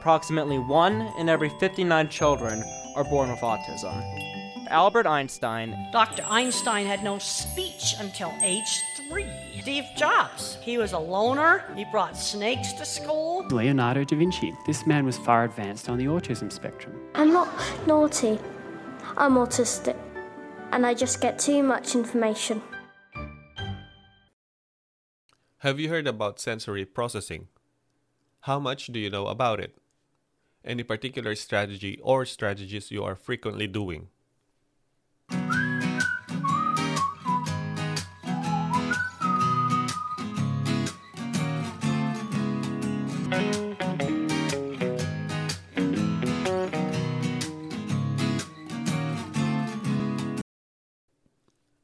approximately 1 in every 59 children are born with autism. Albert Einstein. Dr. Einstein had no speech until age three. Steve Jobs, he was a loner. He brought snakes to school. Leonardo da Vinci. This man was far advanced on the autism spectrum. I'm not naughty. I'm autistic. And I just get too much information. Have you heard about sensory processing? How much do you know about it? Any particular strategy or strategies you are frequently doing?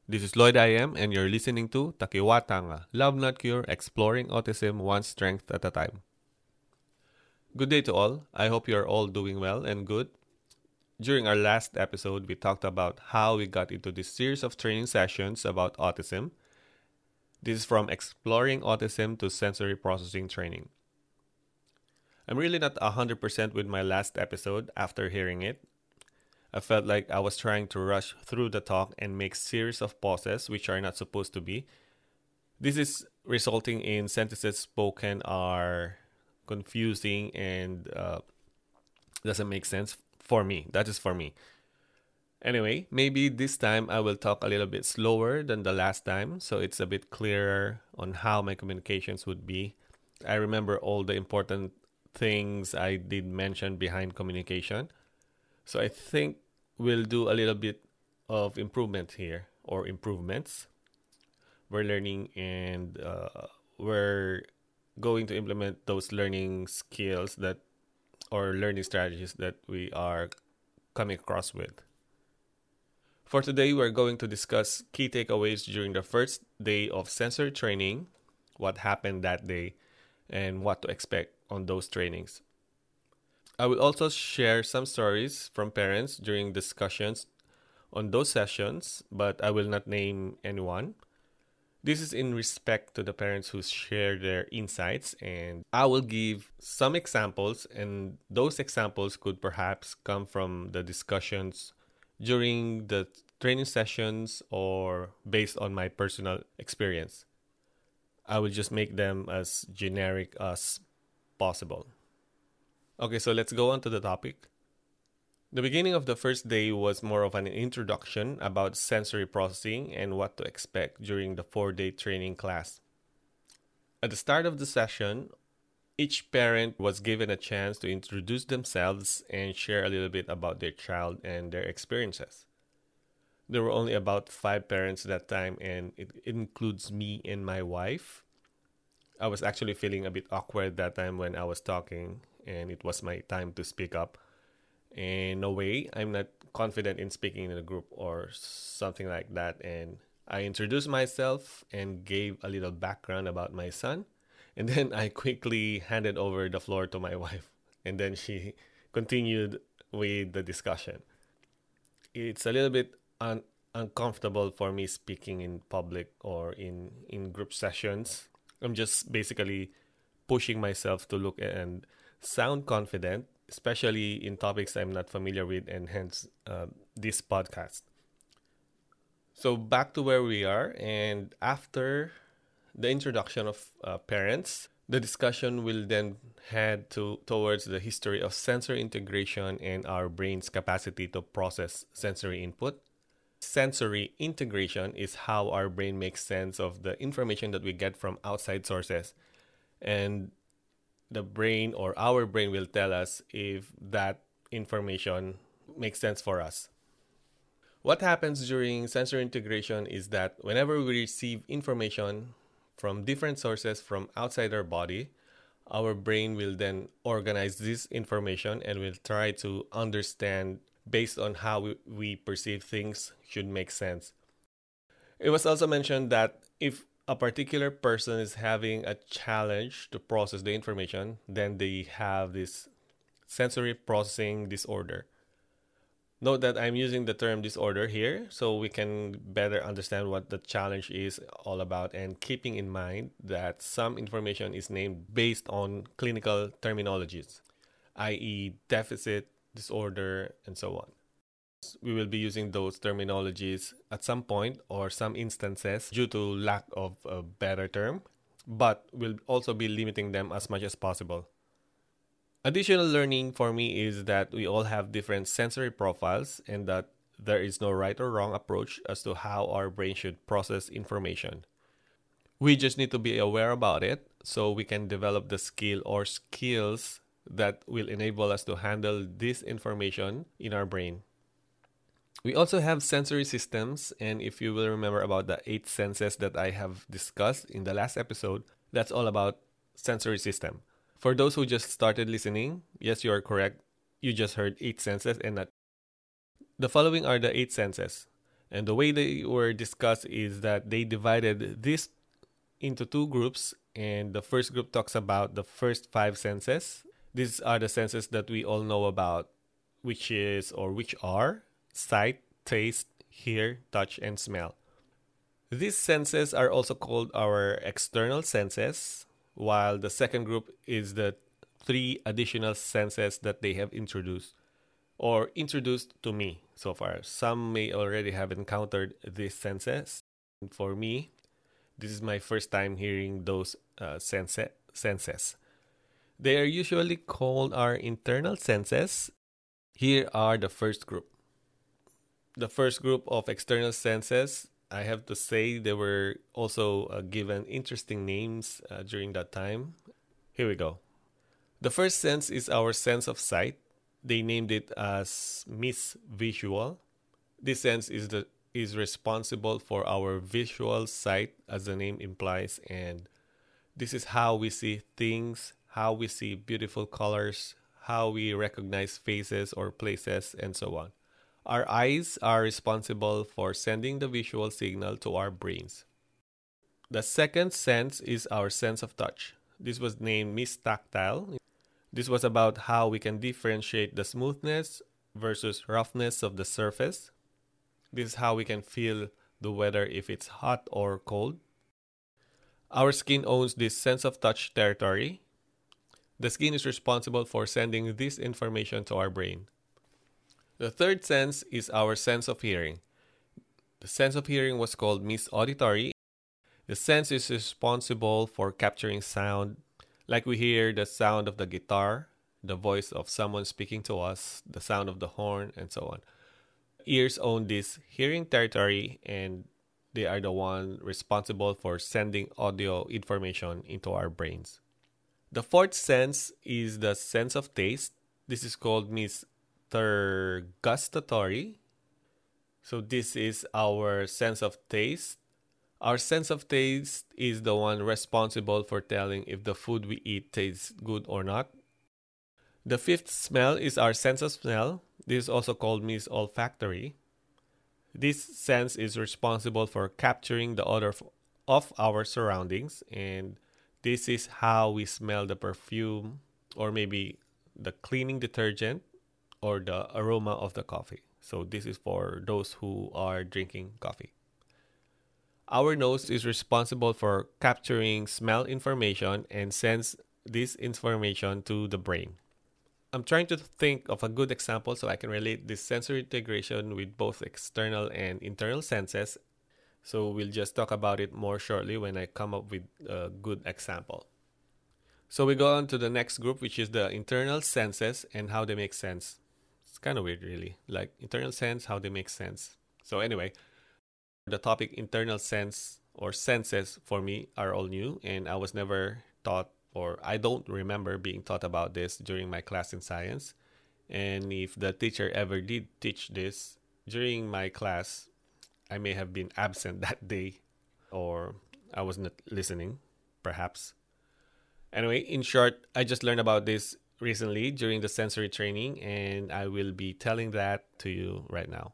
This is Lloyd I am, and you're listening to Takiwātanga, Love Not Cure, Exploring Autism One Strength at a Time. Good day to all. I hope you're all doing well and good. During our last episode, we talked about how we got into this series of training sessions about autism. This is from exploring autism to sensory processing training. I'm really not 100% with my last episode after hearing it. I felt like I was trying to rush through the talk and make series of pauses which are not supposed to be. This is resulting in sentences spoken are confusing and uh, doesn't make sense for me. That is for me. Anyway, maybe this time I will talk a little bit slower than the last time so it's a bit clearer on how my communications would be. I remember all the important things I did mention behind communication. So I think we'll do a little bit of improvement here or improvements. We're learning and uh, we're going to implement those learning skills that or learning strategies that we are coming across with. For today, we're going to discuss key takeaways during the first day of sensory training, what happened that day, and what to expect on those trainings. I will also share some stories from parents during discussions on those sessions, but I will not name anyone. This is in respect to the parents who share their insights, and I will give some examples, and those examples could perhaps come from the discussions during the training sessions or based on my personal experience. I will just make them as generic as possible. Okay, so let's go on to the topic. The beginning of the first day was more of an introduction about sensory processing and what to expect during the four day training class. At the start of the session, each parent was given a chance to introduce themselves and share a little bit about their child and their experiences. There were only about five parents that time, and it includes me and my wife. I was actually feeling a bit awkward that time when I was talking, and it was my time to speak up. In a way, I'm not confident in speaking in a group or something like that. And I introduced myself and gave a little background about my son. And then I quickly handed over the floor to my wife. And then she continued with the discussion. It's a little bit un- uncomfortable for me speaking in public or in, in group sessions. I'm just basically pushing myself to look and sound confident, especially in topics I'm not familiar with, and hence uh, this podcast. So, back to where we are, and after the introduction of uh, parents, the discussion will then head to towards the history of sensory integration and our brain's capacity to process sensory input. Sensory integration is how our brain makes sense of the information that we get from outside sources. And the brain or our brain will tell us if that information makes sense for us. What happens during sensory integration is that whenever we receive information from different sources from outside our body, our brain will then organize this information and will try to understand based on how we, we perceive things should make sense. It was also mentioned that if a particular person is having a challenge to process the information, then they have this sensory processing disorder. Note that I'm using the term disorder here so we can better understand what the challenge is all about and keeping in mind that some information is named based on clinical terminologies. i.e., deficit, disorder, and so on. We will be using those terminologies at some point or some instances due to lack of a better term, but we'll also be limiting them as much as possible. Additional learning for me is that we all have different sensory profiles and that there is no right or wrong approach as to how our brain should process information. We just need to be aware about it so we can develop the skill or skills that will enable us to handle this information in our brain. We also have sensory systems, and if you will remember about the eight senses that I have discussed in the last episode, that's all about sensory system. For those who just started listening, yes, you are correct. You just heard eight senses and not. The following are the eight senses. And the way they were discussed is that they divided this into two groups, and the first group talks about the first five senses. These are the senses that we all know about, which is or which are sight, taste, hear, touch, and smell. These senses are also called our external senses, while the second group is the three additional senses that they have introduced or introduced to me so far. Some may already have encountered these senses. For me, this is my first time hearing those uh, sense- senses. They are usually called our internal senses. Here are the first group. The first group of external senses, I have to say, they were also uh, given interesting names uh, during that time. Here we go. The first sense is our sense of sight. They named it as Miss Visual. This sense is the is responsible for our visual sight, as the name implies, and this is how we see things, how we see beautiful colors, how we recognize faces or places, and so on. Our eyes are responsible for sending the visual signal to our brains. The second sense is our sense of touch. This was named Miss Tactile. This was about how we can differentiate the smoothness versus roughness of the surface. This is how we can feel the weather if it's hot or cold. Our skin owns this sense of touch territory. The skin is responsible for sending this information to our brain. The third sense is our sense of hearing. The sense of hearing was called Miss Auditory. The sense is responsible for capturing sound, like we hear the sound of the guitar, the voice of someone speaking to us, the sound of the horn, and so on. Ears own this hearing territory and they are the one responsible for sending audio information into our brains. The fourth sense is the sense of taste. This is called Mr. Gustatory. So this is our sense of taste. Our sense of taste is the one responsible for telling if the food we eat tastes good or not. The fifth smell is our sense of smell. This is also called Miss Olfactory. This sense is responsible for capturing the odor of our surroundings, and this is how we smell the perfume or maybe the cleaning detergent or the aroma of the coffee. So, this is for those who are drinking coffee. Our nose is responsible for capturing smell information and sends this information to the brain. I'm trying to think of a good example so I can relate this sensory integration with both external and internal senses. So we'll just talk about it more shortly when I come up with a good example. So we go on to the next group, which is the internal senses and how they make sense. It's kind of weird, really. Like internal sense, how they make sense. So, anyway, the topic internal sense or senses for me are all new, and I was never taught or I don't remember being taught about this during my class in science. And if the teacher ever did teach this during my class, I may have been absent that day or I was not listening, perhaps. Anyway, in short, I just learned about this recently during the sensory training, and I will be telling that to you right now.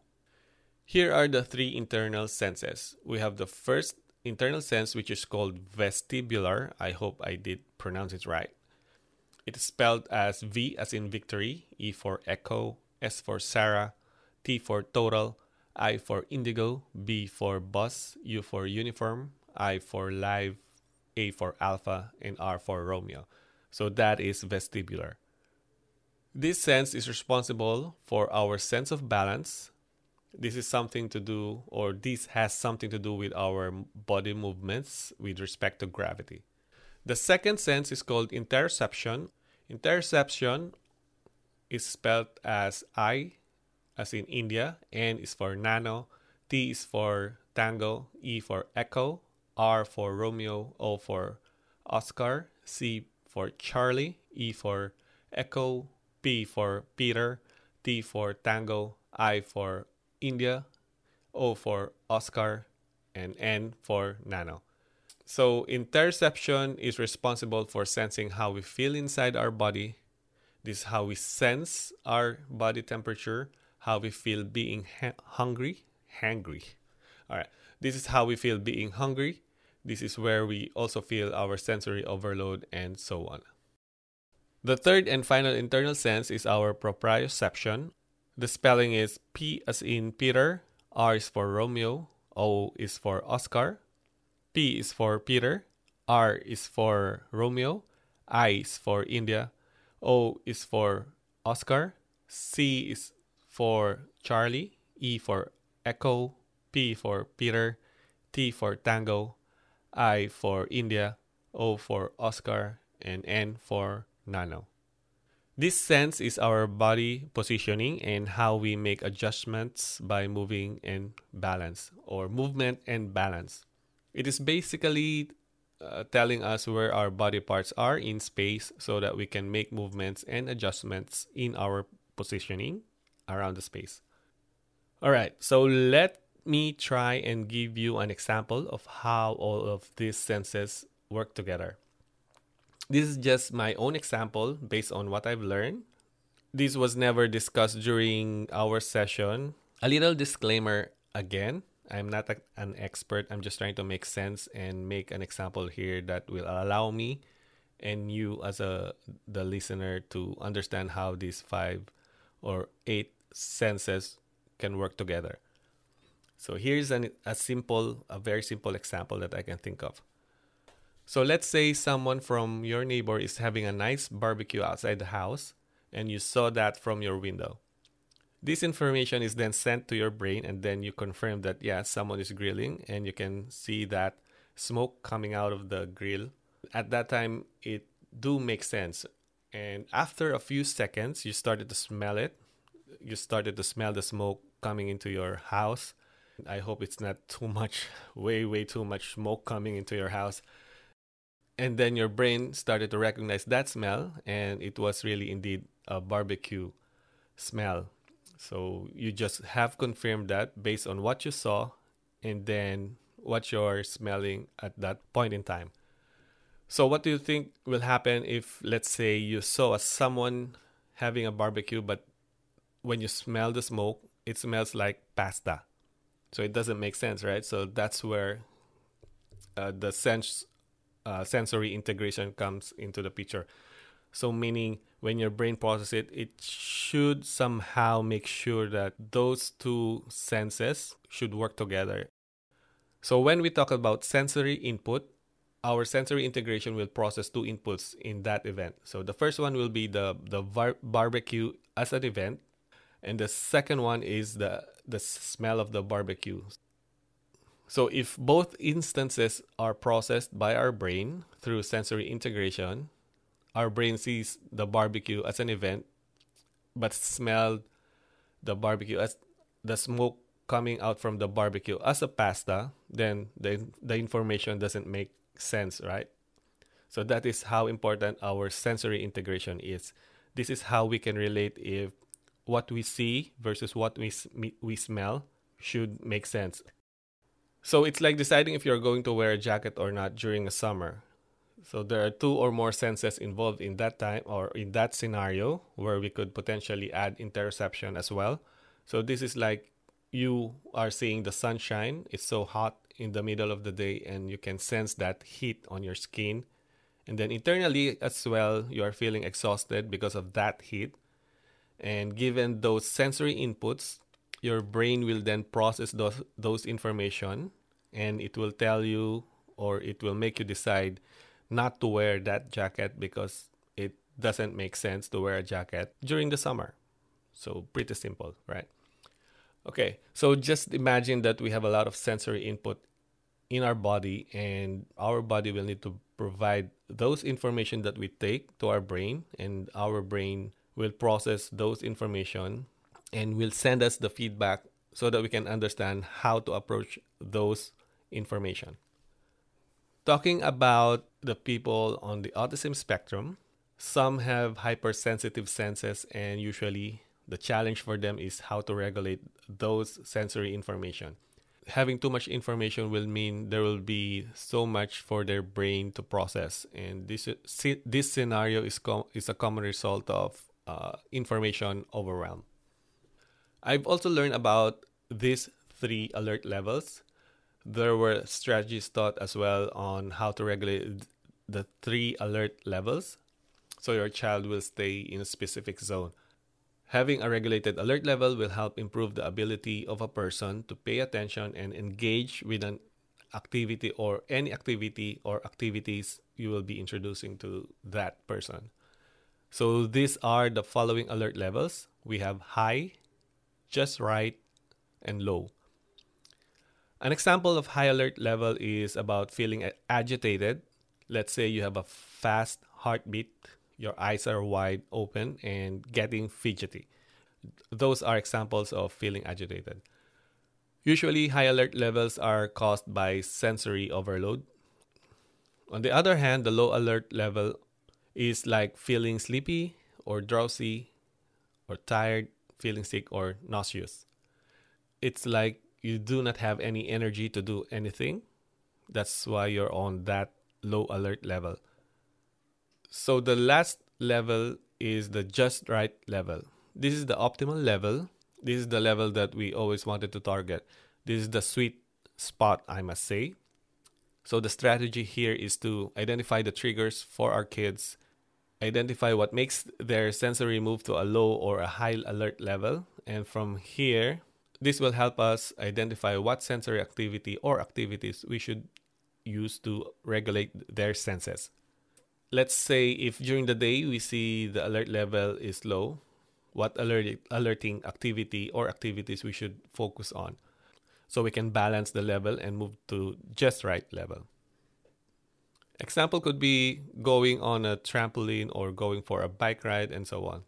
Here are the three internal senses. We have the first internal sense, which is called vestibular. I hope I did pronounce it right. It is spelled as V as in victory, E for echo, S for Sarah, T for total, I for indigo, B for bus, U for uniform, I for live, A for alpha, and R for Romeo. So that is vestibular. This sense is responsible for our sense of balance. This is something to do, or this has something to do with our body movements with respect to gravity. The second sense is called interoception. Interoception is spelled as I, as in India, N is for nano, T is for tango, E for echo, R for Romeo, O for Oscar, C for Charlie, E for echo, P for Peter, T for tango, I for India, O for Oscar, and N for nano. So, interoception is responsible for sensing how we feel inside our body. This is how we sense our body temperature, how we feel being ha- hungry, hangry. All right. This is how we feel being hungry. This is where we also feel our sensory overload and so on. The third and final internal sense is our proprioception. The spelling is P as in Peter, R is for Romeo, O is for Oscar, P is for Peter, R is for Romeo, I is for India, O is for Oscar, C is for Charlie, E for Echo, P for Peter, T for Tango, I for India, O for Oscar, and N for Nano. This sense is our body positioning and how we make adjustments by moving and balance, or movement and balance. It is basically uh, telling us where our body parts are in space so that we can make movements and adjustments in our positioning around the space. All right, so let me try and give you an example of how all of these senses work together. This is just my own example based on what I've learned. This was never discussed during our session. A little disclaimer again I'm not a, an expert. I'm just trying to make sense and make an example here that will allow me and you as a the listener to understand how these five or eight senses can work together. So here's an, a simple, a very simple example that I can think of. So let's say someone from your neighbor is having a nice barbecue outside the house and you saw that from your window. This information is then sent to your brain and then you confirm that yeah, someone is grilling and you can see that smoke coming out of the grill. At that time it do make sense. And after a few seconds you started to smell it. You started to smell the smoke coming into your house. I hope it's not too much, way, way too much smoke coming into your house. And then your brain started to recognize that smell and it was really indeed a barbecue smell. So you just have confirmed that based on what you saw and then what you're smelling at that point in time. So what do you think will happen if let's say you saw someone having a barbecue but when you smell the smoke it smells like pasta so it doesn't make sense right so that's where uh, the sense uh, sensory integration comes into the picture. So, meaning when your brain processes it, it should somehow make sure that those two senses should work together. So, when we talk about sensory input, our sensory integration will process two inputs in that event. So, the first one will be the, the bar- barbecue as an event, and the second one is the, the smell of the barbecue. So if both instances are processed by our brain through sensory integration, our brain sees the barbecue as an event, but smelled the barbecue as the smoke coming out from the barbecue as a pasta, then the, the information doesn't make sense, right? So that is how important our sensory integration is. This is how we can relate if what we see versus what we we smell should make sense. So it's like deciding if you're going to wear a jacket or not during a summer. So there are two or more senses involved in that time or in that scenario where we could potentially add interoception as well. So this is like you are seeing the sunshine. It's so hot in the middle of the day and you can sense that heat on your skin. And then internally as well, you are feeling exhausted because of that heat. And given those sensory inputs, your brain will then process those those information and it will tell you or it will make you decide not to wear that jacket because it doesn't make sense to wear a jacket during the summer. So, pretty simple, right? Okay, so just imagine that we have a lot of sensory input in our body, and our body will need to provide those information that we take to our brain, and our brain will process those information and will send us the feedback so that we can understand how to approach those information. Talking about the people on the autism spectrum, some have hypersensitive senses, and usually the challenge for them is how to regulate those sensory information. Having too much information will mean there will be so much for their brain to process, and this this scenario is com- is a common result of uh, information overwhelm. I've also learned about these three alert levels. There were strategies taught as well on how to regulate the three alert levels so your child will stay in a specific zone. Having a regulated alert level will help improve the ability of a person to pay attention and engage with an activity or any activity or activities you will be introducing to that person. So these are the following alert levels. We have high, just right, and low. An example of high alert level is about feeling agitated. Let's say you have a fast heartbeat, your eyes are wide open, and getting fidgety. Those are examples of feeling agitated. Usually, high alert levels are caused by sensory overload. On the other hand, the low alert level is like feeling sleepy or drowsy or tired, feeling sick or nauseous it's like you do not have any energy to do anything. That's why you're on that low alert level. So the last level is the just right level. This is the optimal level. This is the level that we always wanted to target. This is the sweet spot, I must say. So the strategy here is to identify the triggers for our kids, identify what makes their sensory move to a low or a high alert level, and from here this will help us identify what sensory activity or activities we should use to regulate their senses. Let's say if during the day we see the alert level is low, what alert, alerting activity or activities we should focus on so we can balance the level and move to just right level. Example could be going on a trampoline or going for a bike ride and so on.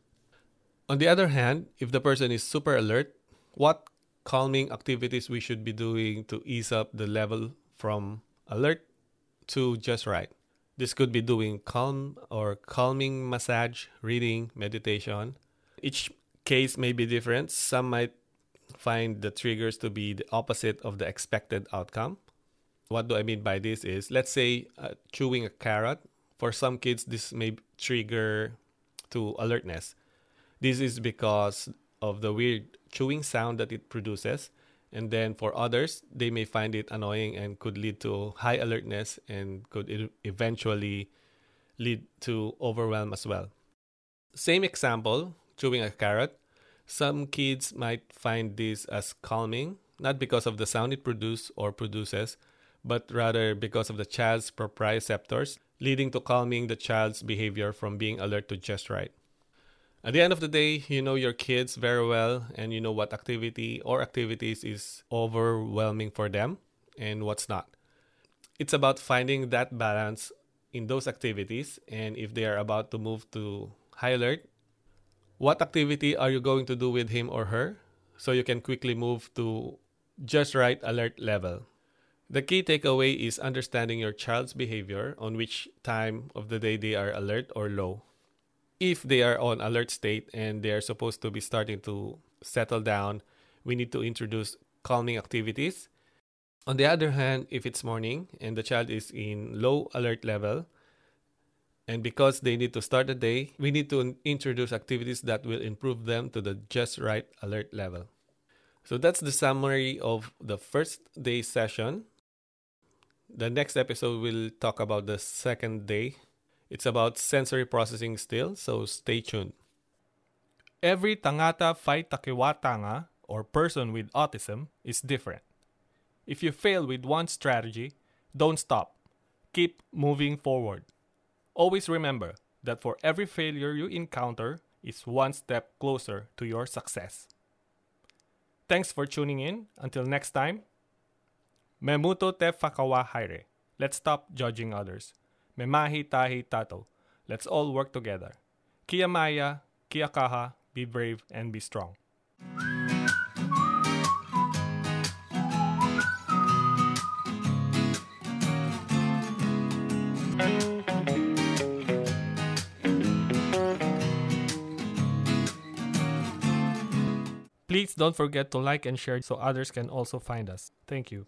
On the other hand, if the person is super alert, what calming activities we should be doing to ease up the level from alert to just right. This could be doing calm or calming massage, reading, meditation. Each case may be different. Some might find the triggers to be the opposite of the expected outcome. What do I mean by this is let's say uh, chewing a carrot. For some kids, this may trigger to alertness. This is because of the weird chewing sound that it produces. And then for others, they may find it annoying and could lead to high alertness and could eventually lead to overwhelm as well. Same example, chewing a carrot. Some kids might find this as calming, not because of the sound it produces or produces, but rather because of the child's proprioceptors, leading to calming the child's behavior from being alert to just right. At the end of the day, you know your kids very well and you know what activity or activities is overwhelming for them and what's not. It's about finding that balance in those activities and if they are about to move to high alert, what activity are you going to do with him or her so you can quickly move to just right alert level. The key takeaway is understanding your child's behavior on which time of the day they are alert or low if they are on alert state and they are supposed to be starting to settle down, we need to introduce calming activities. On the other hand, if it's morning and the child is in low alert level, and because they need to start the day, we need to introduce activities that will improve them to the just right alert level. So that's the summary of the first day session. The next episode will talk about the second day it's about sensory processing still, so stay tuned. Every tangata whai takiwātanga, or person with autism, is different. If you fail with one strategy, don't stop. Keep moving forward. Always remember, that for every failure you encounter is one step closer to your success. Thanks for tuning in. Until next time, Memuto te whakawa haere. Let's stop judging others. Memahi tahi tātou. Let's all work together. Kia māia, kia kaha, be brave and be strong. Please don't forget to like and share so others can also find us. Thank you.